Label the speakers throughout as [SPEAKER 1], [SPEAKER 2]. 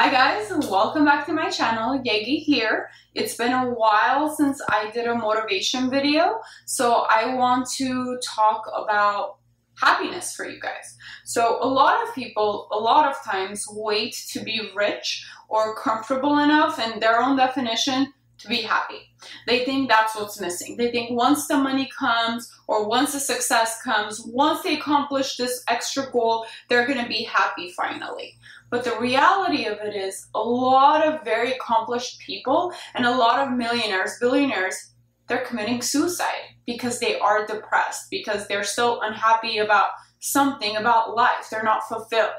[SPEAKER 1] Hi guys, welcome back to my channel, Yegi here. It's been a while since I did a motivation video, so I want to talk about happiness for you guys. So a lot of people, a lot of times wait to be rich or comfortable enough in their own definition to be happy. They think that's what's missing. They think once the money comes or once the success comes, once they accomplish this extra goal, they're going to be happy finally. But the reality of it is a lot of very accomplished people and a lot of millionaires, billionaires, they're committing suicide because they are depressed, because they're so unhappy about something about life. They're not fulfilled.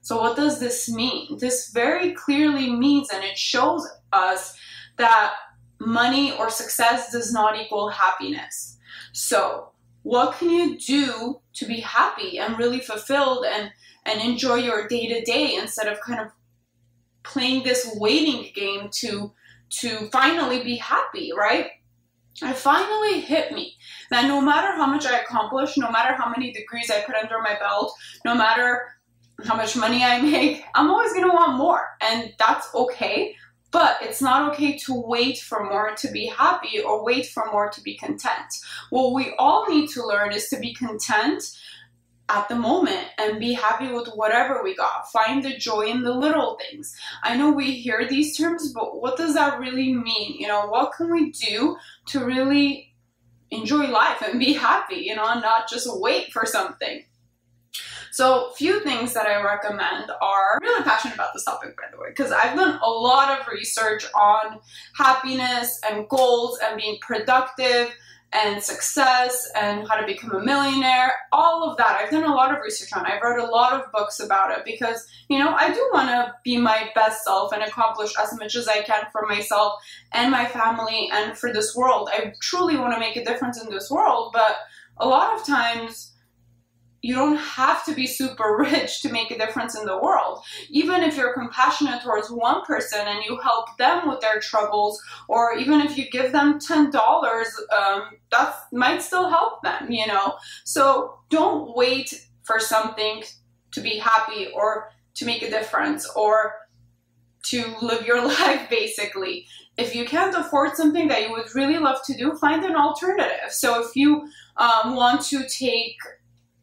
[SPEAKER 1] So what does this mean? This very clearly means and it shows us that money or success does not equal happiness. So, what can you do to be happy and really fulfilled and and enjoy your day to day instead of kind of playing this waiting game to to finally be happy, right? It finally hit me that no matter how much I accomplish, no matter how many degrees I put under my belt, no matter how much money I make, I'm always gonna want more. And that's okay. But it's not okay to wait for more to be happy or wait for more to be content. What we all need to learn is to be content at the moment and be happy with whatever we got. Find the joy in the little things. I know we hear these terms, but what does that really mean? You know, what can we do to really enjoy life and be happy, you know, and not just wait for something? So, few things that I recommend are I'm really passionate about this topic, by the way, because I've done a lot of research on happiness and goals and being productive and success and how to become a millionaire, all of that. I've done a lot of research on. I've read a lot of books about it because, you know, I do want to be my best self and accomplish as much as I can for myself and my family and for this world. I truly want to make a difference in this world, but a lot of times you don't have to be super rich to make a difference in the world. Even if you're compassionate towards one person and you help them with their troubles, or even if you give them $10, um, that might still help them, you know? So don't wait for something to be happy or to make a difference or to live your life basically. If you can't afford something that you would really love to do, find an alternative. So if you um, want to take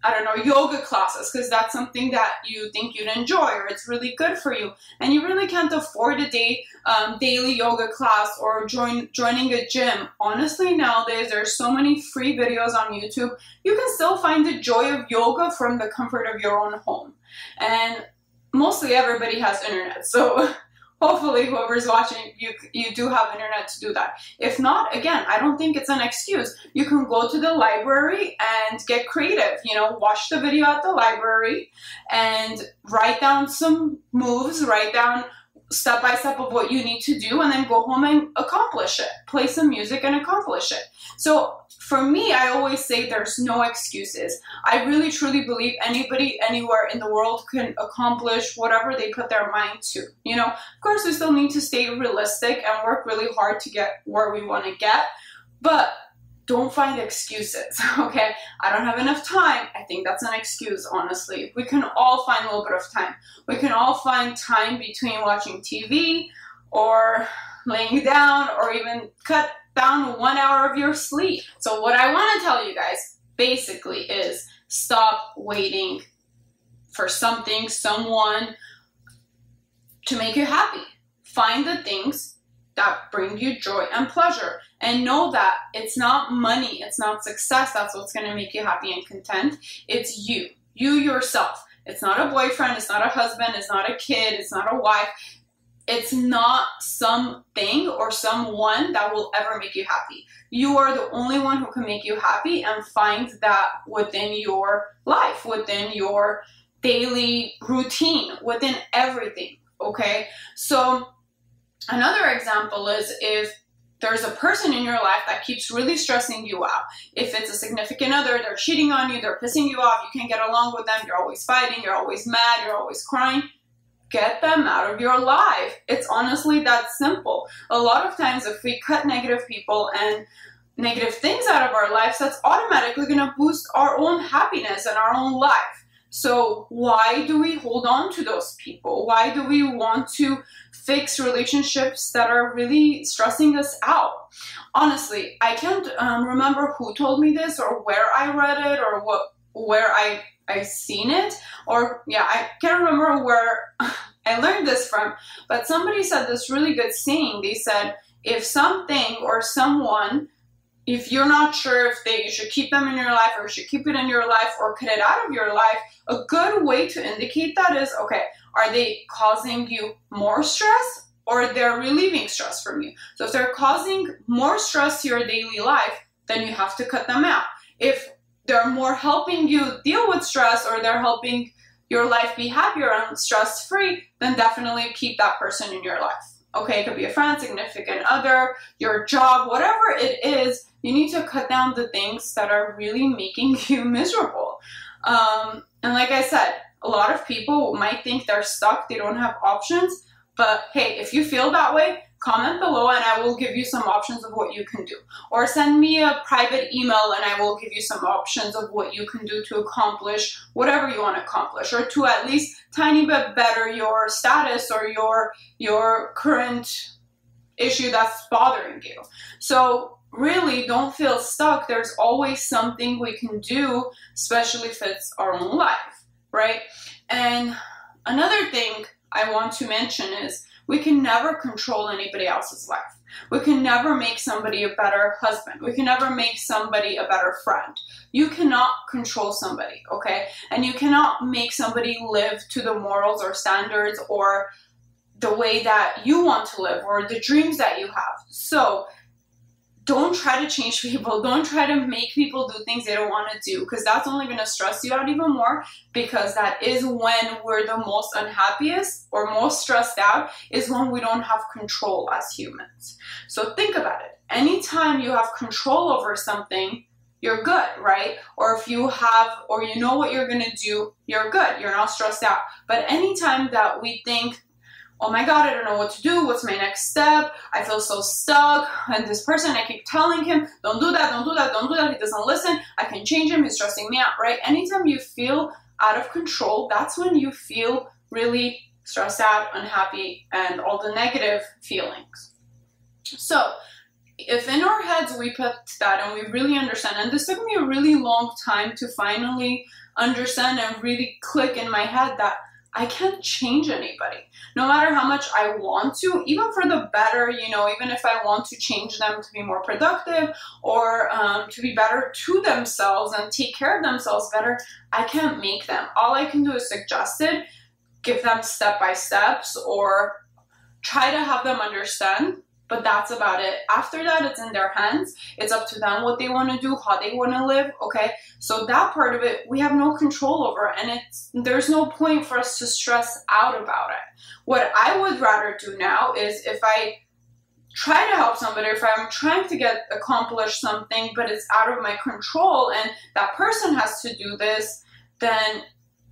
[SPEAKER 1] I don't know, yoga classes because that's something that you think you'd enjoy or it's really good for you. And you really can't afford a day um, daily yoga class or join joining a gym. Honestly, nowadays there's so many free videos on YouTube. You can still find the joy of yoga from the comfort of your own home. And mostly everybody has internet, so hopefully whoever's watching you you do have internet to do that. If not again i don't think it's an excuse. You can go to the library and get creative you know watch the video at the library and write down some moves write down step by step of what you need to do and then go home and accomplish it. Play some music and accomplish it. So for me, I always say there's no excuses. I really truly believe anybody anywhere in the world can accomplish whatever they put their mind to. You know, of course, we still need to stay realistic and work really hard to get where we want to get, but don't find excuses, okay? I don't have enough time. I think that's an excuse, honestly. We can all find a little bit of time. We can all find time between watching TV or laying down or even cut down one hour of your sleep. So, what I want to tell you guys basically is stop waiting for something, someone to make you happy. Find the things that bring you joy and pleasure. And know that it's not money, it's not success that's what's going to make you happy and content. It's you, you yourself. It's not a boyfriend, it's not a husband, it's not a kid, it's not a wife it's not something or someone that will ever make you happy. You are the only one who can make you happy and find that within your life, within your daily routine, within everything. Okay. So, another example is if there's a person in your life that keeps really stressing you out. If it's a significant other, they're cheating on you, they're pissing you off, you can't get along with them, you're always fighting, you're always mad, you're always crying get them out of your life. It's honestly that simple. A lot of times, if we cut negative people and negative things out of our lives, that's automatically going to boost our own happiness and our own life. So, why do we hold on to those people? Why do we want to fix relationships that are really stressing us out? Honestly, I can't um, remember who told me this or where I read it or what where I I seen it or yeah, I can't remember where I learned this from, but somebody said this really good saying. They said if something or someone if you're not sure if they you should keep them in your life or should keep it in your life or cut it out of your life, a good way to indicate that is okay, are they causing you more stress or they're relieving stress from you? So if they're causing more stress to your daily life, then you have to cut them out. If they're more helping you deal with stress or they're helping your life be happier and stress free, then definitely keep that person in your life. Okay, it could be a friend, significant other, your job, whatever it is, you need to cut down the things that are really making you miserable. Um, and like I said, a lot of people might think they're stuck, they don't have options. But hey, if you feel that way, comment below and I will give you some options of what you can do. Or send me a private email and I will give you some options of what you can do to accomplish whatever you want to accomplish or to at least tiny bit better your status or your your current issue that's bothering you. So really don't feel stuck. There's always something we can do, especially if it's our own life, right? And another thing I want to mention is we can never control anybody else's life. We can never make somebody a better husband. We can never make somebody a better friend. You cannot control somebody, okay? And you cannot make somebody live to the morals or standards or the way that you want to live or the dreams that you have. So, don't try to change people. Don't try to make people do things they don't want to do because that's only going to stress you out even more because that is when we're the most unhappiest or most stressed out is when we don't have control as humans. So think about it. Anytime you have control over something, you're good, right? Or if you have, or you know what you're gonna do, you're good. You're not stressed out. But anytime that we think oh my god, I don't know what to do. What's my next step? I feel so stuck. And this person, I keep telling him, don't do that, don't do that, don't do that. He doesn't listen. I can change him. He's stressing me out, right? Anytime you feel out of control, that's when you feel really stressed out, unhappy, and all the negative feelings. So, if in our heads we put that and we really understand, and this took me a really long time to finally understand and really click in my head that I can't change anybody. No matter how much I want to, even for the better, you know, even if I want to change them to be more productive or um, to be better to themselves and take care of themselves better, I can't make them. All I can do is suggest it, give them step by steps, or try to have them understand but that's about it. After that, it's in their hands. It's up to them what they want to do, how they want to live. Okay, so that part of it we have no control over, and it's there's no point for us to stress out about it. What I would rather do now is if I try to help somebody, if I'm trying to get accomplish something, but it's out of my control, and that person has to do this, then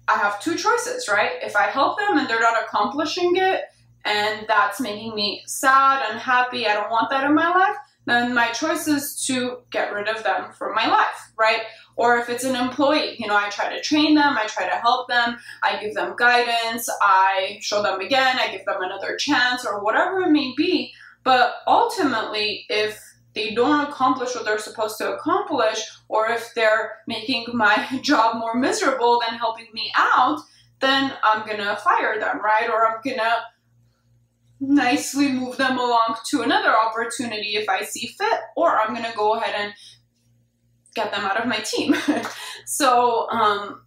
[SPEAKER 1] I have two choices, right? If I help them and they're not accomplishing it, and that's making me sad, unhappy, I don't want that in my life, then my choice is to get rid of them from my life, right? Or if it's an employee, you know, I try to train them, I try to help them, I give them guidance, I show them again, I give them another chance, or whatever it may be. But ultimately, if they don't accomplish what they're supposed to accomplish, or if they're making my job more miserable than helping me out, then I'm gonna fire them, right? Or I'm gonna nicely move them along to another opportunity if I see fit, or I'm gonna go ahead and get them out of my team. so um,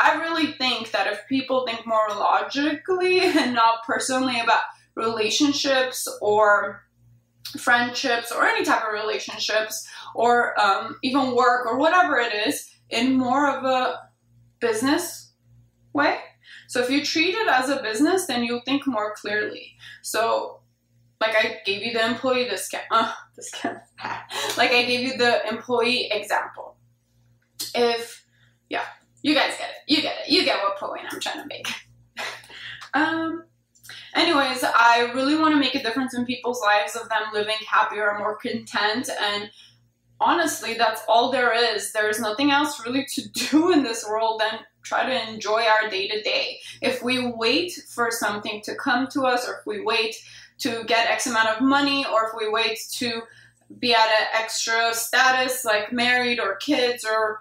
[SPEAKER 1] I really think that if people think more logically and not personally about relationships or friendships or any type of relationships or um, even work or whatever it is in more of a business way, so if you treat it as a business, then you'll think more clearly. So like I gave you the employee discount, uh, discount. like I gave you the employee example. If, yeah, you guys get it. You get it. You get what point I'm trying to make. um, anyways, I really want to make a difference in people's lives of them living happier, more content, and honestly, that's all there is. There's nothing else really to do in this world than try to enjoy our day to day. If we wait for something to come to us, or if we wait to get X amount of money, or if we wait to be at an extra status like married or kids or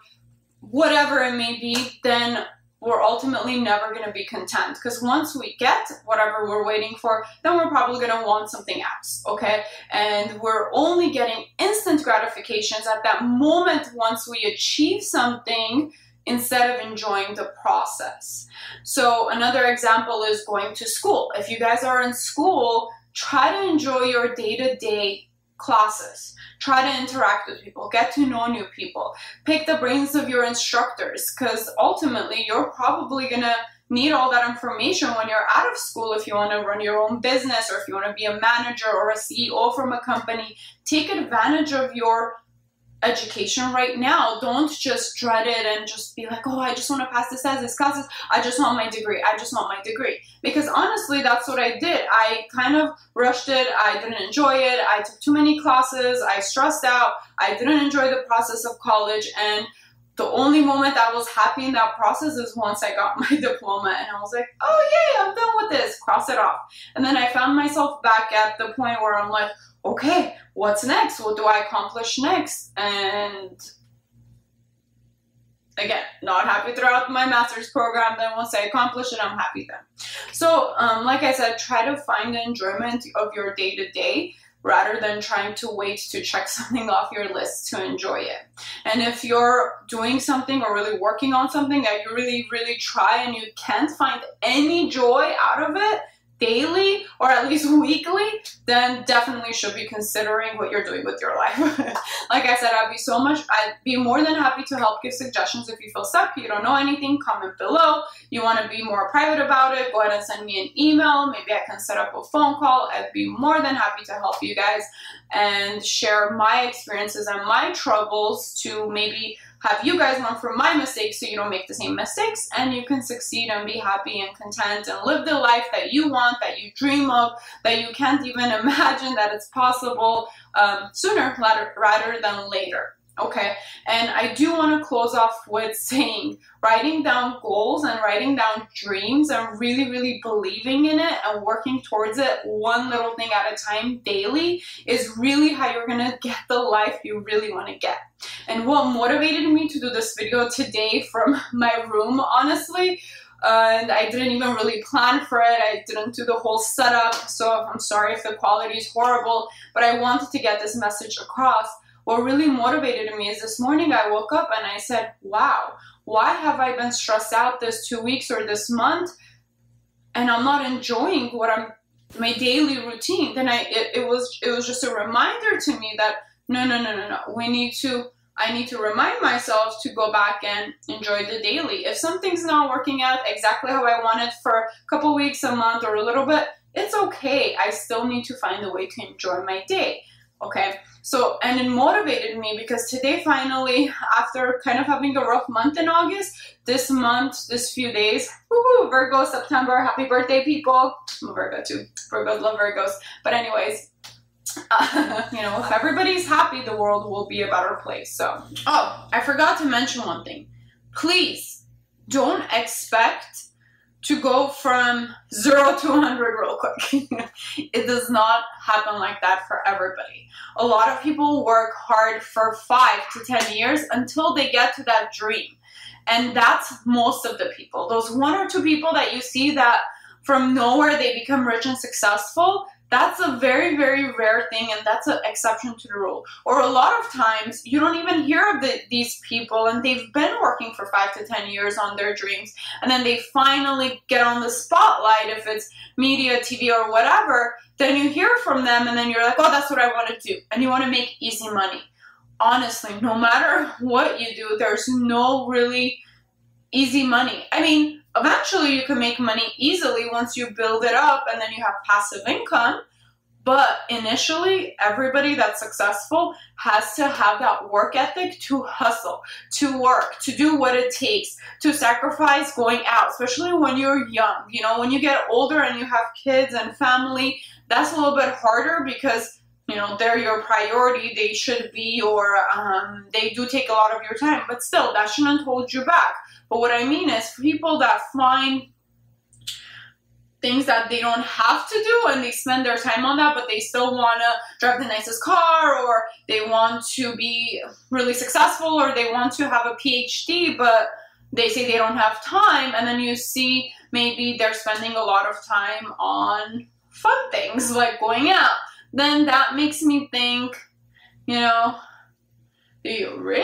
[SPEAKER 1] whatever it may be, then we're ultimately never going to be content because once we get whatever we're waiting for, then we're probably going to want something else, okay? And we're only getting instant gratifications at that moment once we achieve something instead of enjoying the process. So, another example is going to school. If you guys are in school, try to enjoy your day to day classes. Try to interact with people, get to know new people, pick the brains of your instructors, because ultimately you're probably gonna need all that information when you're out of school if you want to run your own business or if you want to be a manager or a CEO from a company. Take advantage of your education right now. Don't just dread it and just be like, oh, I just want to pass this as this classes. I just want my degree. I just want my degree. Because honestly, that's what I did. I kind of rushed it. I didn't enjoy it. I took too many classes. I stressed out. I didn't enjoy the process of college. And the only moment I was happy in that process is once I got my diploma and I was like, oh, yay, I'm done with this. Cross it off. And then I found myself back at the point where I'm like, okay, what's next? What do I accomplish next? And again, not happy throughout my master's program. Then once I accomplish it, I'm happy then. So, um, like I said, try to find the enjoyment of your day to day rather than trying to wait to check something off your list to enjoy it. And if you're doing something or really working on something that you really, really try and you can't find any joy out of it, daily or at least weekly, then definitely should be considering what you're doing with your life. like I said, I'd be so much, I'd be more than happy to help give suggestions if you feel stuck, you don't know anything, comment below. You want to be more private about it, go ahead and send me an email. Maybe I can set up a phone call. I'd be more than happy to help you guys and share my experiences and my troubles to maybe have you guys learn from my mistakes so you don't make the same mistakes and you can succeed and be happy and content and live the life that you want, that you dream of, that you can't even imagine that it's possible um, sooner rather than later. Okay, and I do want to close off with saying writing down goals and writing down dreams and really, really believing in it and working towards it one little thing at a time daily is really how you're gonna get the life you really want to get. And what motivated me to do this video today from my room, honestly, and I didn't even really plan for it. I didn't do the whole setup, so I'm sorry if the quality is horrible, but I wanted to get this message across what really motivated me is this morning I woke up and I said, wow, why have I been stressed out this two weeks or this month and I'm not enjoying what I'm my daily routine? Then I it, it was it was just a reminder to me that no no no no no we need to I need to remind myself to go back and enjoy the daily. If something's not working out exactly how I want it for a couple weeks, a month, or a little bit, it's okay. I still need to find a way to enjoy my day. Okay, so and it motivated me because today finally, after kind of having a rough month in August, this month, this few days, Virgo, September, happy birthday, people. I'm Virgo too. Virgos love Virgos. But anyways, uh, you know, if everybody's happy, the world will be a better place. So, oh, I forgot to mention one thing. Please don't expect to go from zero to 100 real quick. it does not happen like that for everybody. A lot of people work hard for five to 10 years until they get to that dream. And that's most of the people. Those one or two people that you see that from nowhere they become rich and successful, that's a very, very rare thing, and that's an exception to the rule. Or a lot of times, you don't even hear of the, these people, and they've been working for five to 10 years on their dreams, and then they finally get on the spotlight, if it's media, TV, or whatever, then you hear from them, and then you're like, oh, that's what I want to do. And you want to make easy money. Honestly, no matter what you do, there's no really easy money. I mean, Eventually, you can make money easily once you build it up and then you have passive income. But initially, everybody that's successful has to have that work ethic to hustle, to work, to do what it takes, to sacrifice going out, especially when you're young. You know, when you get older and you have kids and family, that's a little bit harder because you know they're your priority they should be or um, they do take a lot of your time but still that shouldn't hold you back But what I mean is people that find things that they don't have to do and they spend their time on that, but they still want to drive the nicest car or they want to be really successful or they want to have a PhD, but they say they don't have time. And then you see maybe they're spending a lot of time on fun things like going out. Then that makes me think, you know, do you really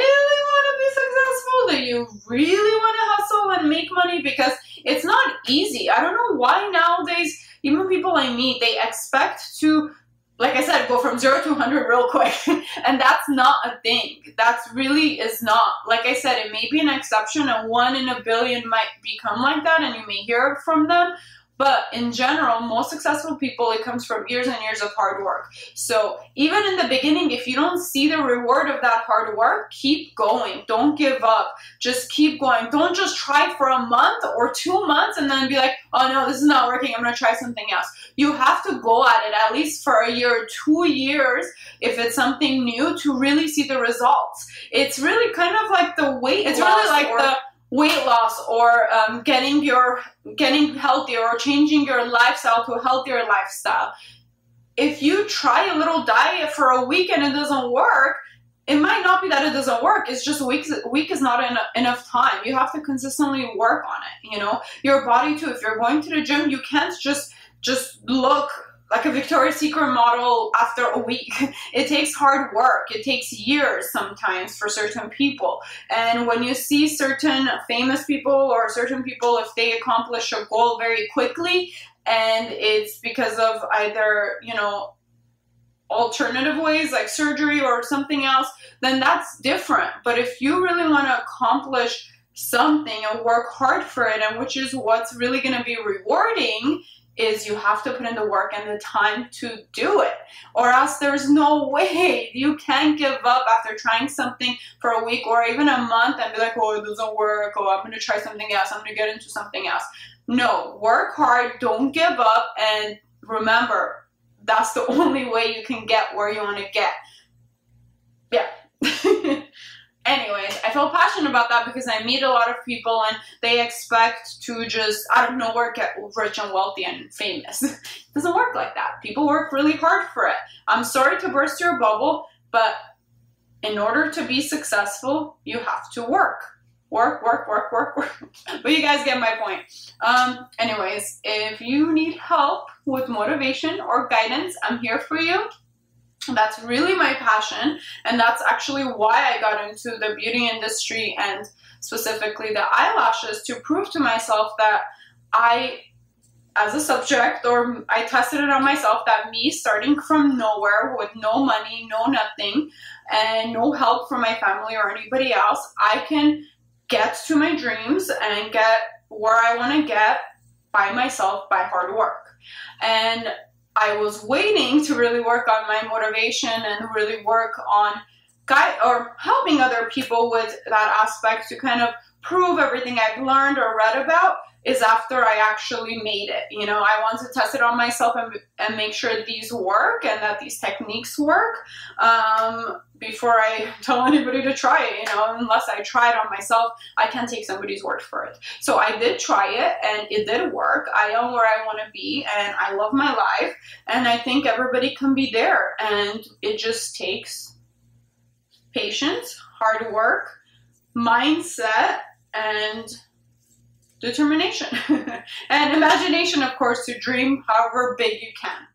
[SPEAKER 1] want to be successful? Do you really want to hustle and make money? Because it's not easy. I don't know why nowadays, even people I meet, they expect to, like I said, go from zero to 100 real quick. and that's not a thing. That's really is not. Like I said, it may be an exception, and one in a billion might become like that, and you may hear from them. But in general, most successful people, it comes from years and years of hard work. So even in the beginning, if you don't see the reward of that hard work, keep going. Don't give up. Just keep going. Don't just try for a month or two months and then be like, oh no, this is not working. I'm going to try something else. You have to go at it at least for a year or two years if it's something new to really see the results. It's really kind of like the weight. It's really like the weight loss or um, getting your getting healthier or changing your lifestyle to a healthier lifestyle. If you try a little diet for a week and it doesn't work it might not be that it doesn't work. It's just a week, is not enough, enough time. You have to consistently work on it you know? Your body too. If you're going to the gym you can't just just look like a Victoria's Secret model after a week. It takes hard work. It takes years sometimes for certain people. And when you see certain famous people or certain people, if they accomplish a goal very quickly, and it's because of either, you know, alternative ways like surgery or something else, then that's different. But if you really want to accomplish something and work hard for it, and which is what's really going to be rewarding, is you have to put in the work and the time to do it or else there's no way you can't give up after trying something for a week or even a month and be like oh it doesn't work. Oh i'm going to try something else. I'm going to get into something else. No work hard don't give up and remember that's the only way you can get where you want to get. Yeah anyways, I feel passionate about that because I meet a lot of people and they expect to just out of nowhere get rich and wealthy and famous. it doesn't work like that. People work really hard for it. I'm sorry to burst your bubble, but in order to be successful, you have to work. Work, work, work, work, work. but you guys get my point. Um, anyways, if you need help with motivation or guidance, I'm here for you that's really my passion and that's actually why i got into the beauty industry and specifically the eyelashes to prove to myself that i as a subject or i tested it on myself that me starting from nowhere with no money no nothing and no help from my family or anybody else i can get to my dreams and get where i want to get by myself by hard work. And I was waiting to really work on my motivation and really work on guide or helping other people with that aspect to kind of prove everything I've learned or read about is after I actually made it. You know, I want to test it on myself and, and make sure these work and that these techniques work um, before I tell anybody to try it. You know, unless I try it on myself, I can't take somebody's word for it. So I did try it and it did work. I am where I want to be and I love my life. And I think everybody can be there. And it just takes patience, hard work, mindset, and determination and imagination, of course, to dream however big you can.